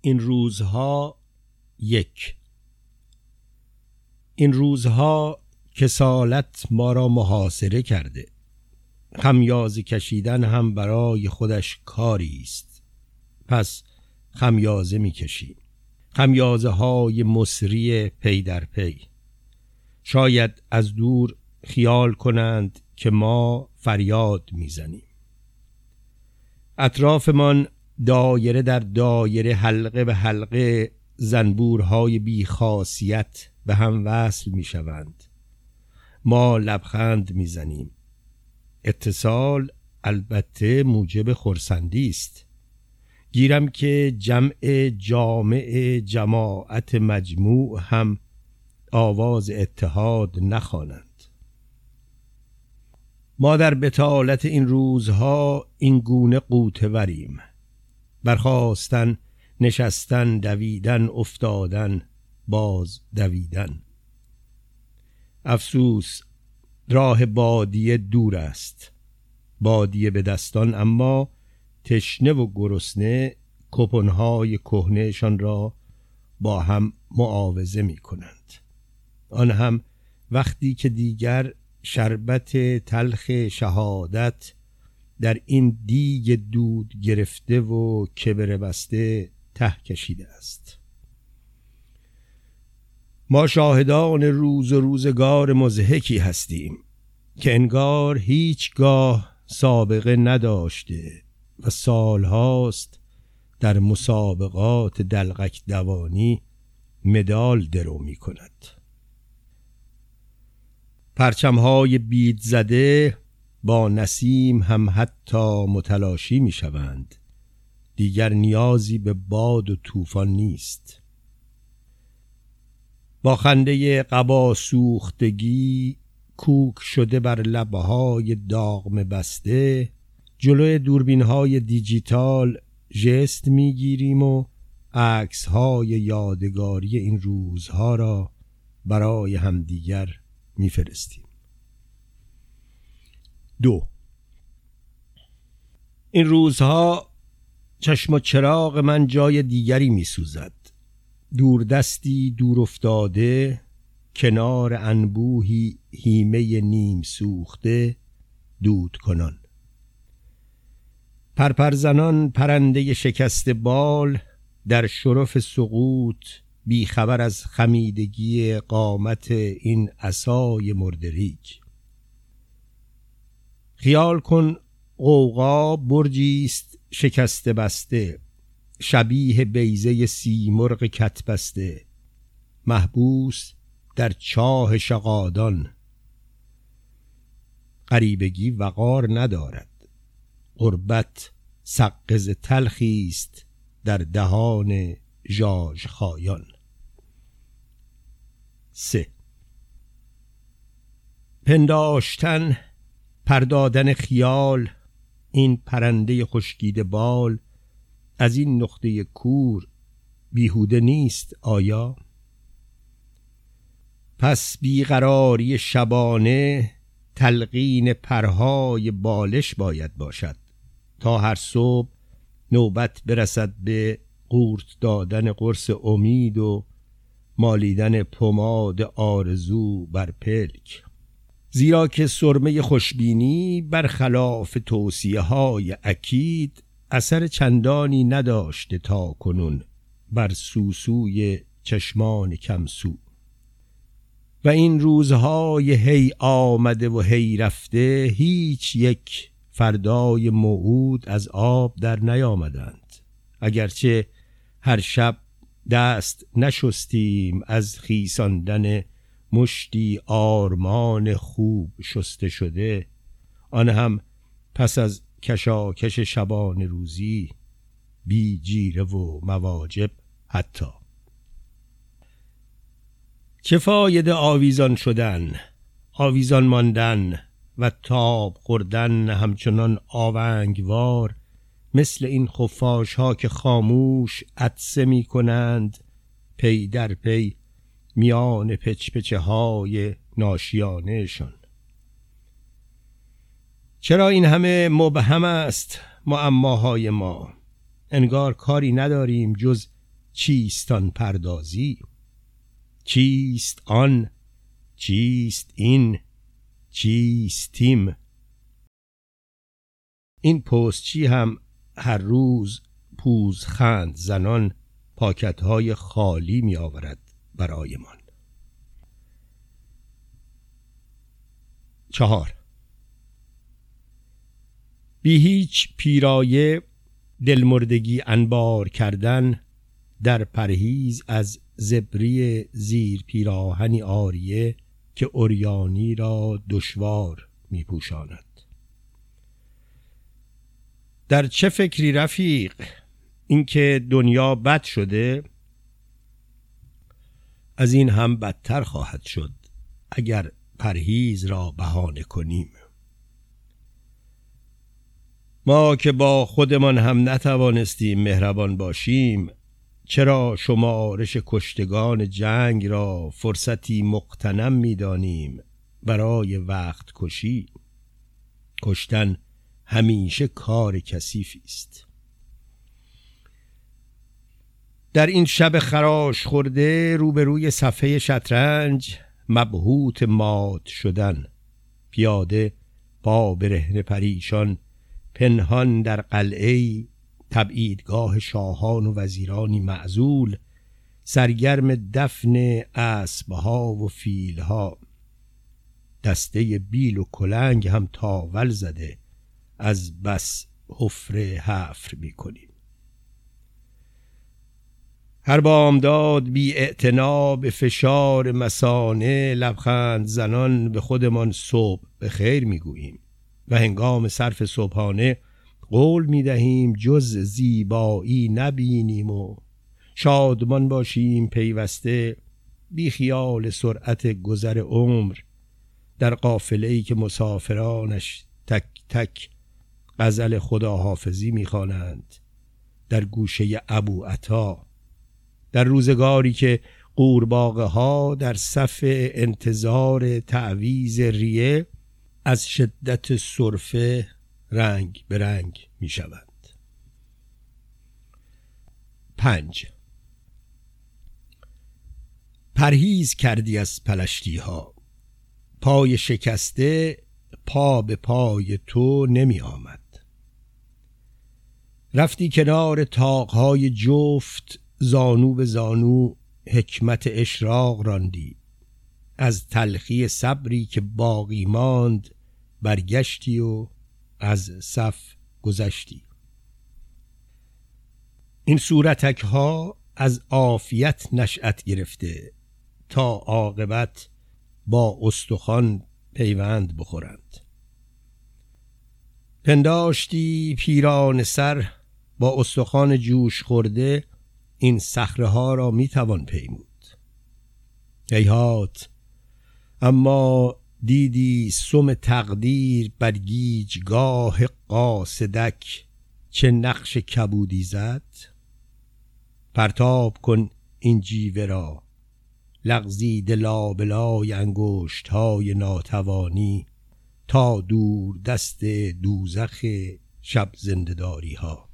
این روزها یک. این روزها کسالت ما را محاصره کرده. خمیازه کشیدن هم برای خودش کاری است. پس خمیازه می‌کشیم خمیازه های مصری پی در پی. شاید از دور خیال کنند که ما فریاد می‌زنیم اطرافمان دایره در دایره حلقه به حلقه زنبورهای بیخاصیت به هم وصل می شوند. ما لبخند می زنیم. اتصال البته موجب خورسندی است. گیرم که جمع جامع جماعت مجموع هم آواز اتحاد نخوانند. ما در بتالت این روزها این گونه قوته وریم. برخواستن نشستن دویدن افتادن باز دویدن. افسوس راه بادیه دور است. بادیه به دستان اما تشنه و گرسنه کپنهای کهنهشان را با هم معاوضه می کنند آن هم وقتی که دیگر شربت تلخ شهادت در این دیگ دود گرفته و کبر بسته ته کشیده است. ما شاهدان روز و روزگار مزهکی هستیم که انگار هیچگاه سابقه نداشته و سالهاست در مسابقات دلغک دوانی مدال درو می کند پرچمهای بید زده با نسیم هم حتی متلاشی می شوند دیگر نیازی به باد و طوفان نیست. با خنده قبا سوختگی کوک شده بر لبهای داغم بسته جلوی دوربین های دیجیتال ژست می‌گیریم و عکس های یادگاری این روزها را برای همدیگر میفرستیم. دو. این روزها چشم و چراغ من جای دیگری می سوزد دوردستی دور افتاده کنار انبوهی هیمه نیم سوخته دود کنان. پرپرزنان پرنده شکست بال در شرف سقوط بیخبر از خمیدگی قامت این عصای مردریج خیال کن قوقا برجی است شکسته بسته شبیه بیزه سیمرغ کت بسته محبوس در چاه شقادان غریبگی وقار ندارد قربت سقز تلخی است در دهان ژاژ خایان. سه. پنداشتن پردادن خیال این پرنده خشکیده بال از این نقطه کور بیهوده نیست آیا؟ پس بیقراری شبانه تلقین پرهای بالش باید باشد تا هر صبح نوبت برسد به قورت دادن قرص امید و مالیدن پماد آرزو بر پلک. زیرا که سرمه خوشبینی برخلاف توصیه های اکید اثر چندانی نداشته تا کنون بر سوسوی چشمان کمسو. و این روزهای هی آمده و هی رفته هیچ یک فردای موعود از آب در نیامدند. اگرچه هر شب دست نشستیم از خیساندن مشتی آرمان خوب شسته شده آن هم پس از کشاکش شبان روزی بی جیره و مواجب حتی. چه فایده آویزان شدن آویزان ماندن و تاب خوردن همچنان آونگوار مثل این خفاش ها که خاموش عدسه می کنند پی در پی میان پچپچه های ناشیانهشان. چرا این همه مبهم است معماهای ما؟ انگار کاری نداریم جز چیستان پردازی. چیست آن؟ چیست این؟ چیستیم؟ این پستچی هم؟ هر روز پوزخند زنان پاکت های خالی می آورد برایمان چهار بی هیچ پیرایه دلمردگی انبار کردن در پرهیز از زبری زیر پیراهنی آریه که اوریانی را دشوار می پوشاند. در چه فکری رفیق اینکه دنیا بد شده از این هم بدتر خواهد شد اگر پرهیز را بهانه کنیم. ما که با خودمان هم نتوانستیم مهربان باشیم چرا شمارش کشتگان جنگ را فرصتی مقتنم می‌دانیم برای وقت کشی؟ کشتن همیشه کار کثیفی است. در این شب خراش خورده روبروی صفحه شطرنج مبهوت مات شدن. پیاده پا برهن پریشان پنهان در قلعه تبعیدگاه شاهان و وزیرانی معزول سرگرم دفن اسبها و فیلها. دسته بیل و کلنگ هم تاول زده از بس حفره حفر می کنیم هر بامداد بی به فشار مسانه لبخند زنان به خودمان صبح به خیر می گوییم و هنگام صرف صبحانه قول می دهیم جز زیبایی نبینیم و شادمان باشیم پیوسته بی خیال سرعت گذر عمر در قافله ای که مسافرانش تک تک غزل خداحافظی می‌خوانند در گوشه ابو عطا. در روزگاری که قورباغه ها در صف انتظار تعویز ریه از شدت صرفه رنگ به رنگ می شوند پنج. پرهیز کردی از پلشتی ها. پای شکسته پا به پای تو نمی آمد. رفتی کنار تاقهای جفت زانو به زانو حکمت اشراق راندی. از تلخی صبری که باقی ماند برگشتی و از صف گذشتی. این صورتک ها از عافیت نشأت گرفته تا عاقبت با استخوان پیوند بخورند. پنداشتی پیران سر با استخوان جوش خورده این صخره ها را می‌توان پیمود. هیهات اما دیدی سم تقدیر بر گیجگاه قاصدک چه نقش کبودی زد؟ پرتاب کن این جیوه را. لغزید لابلای انگشت های ناتوانی تا دور دست دوزخ شب زندداری ها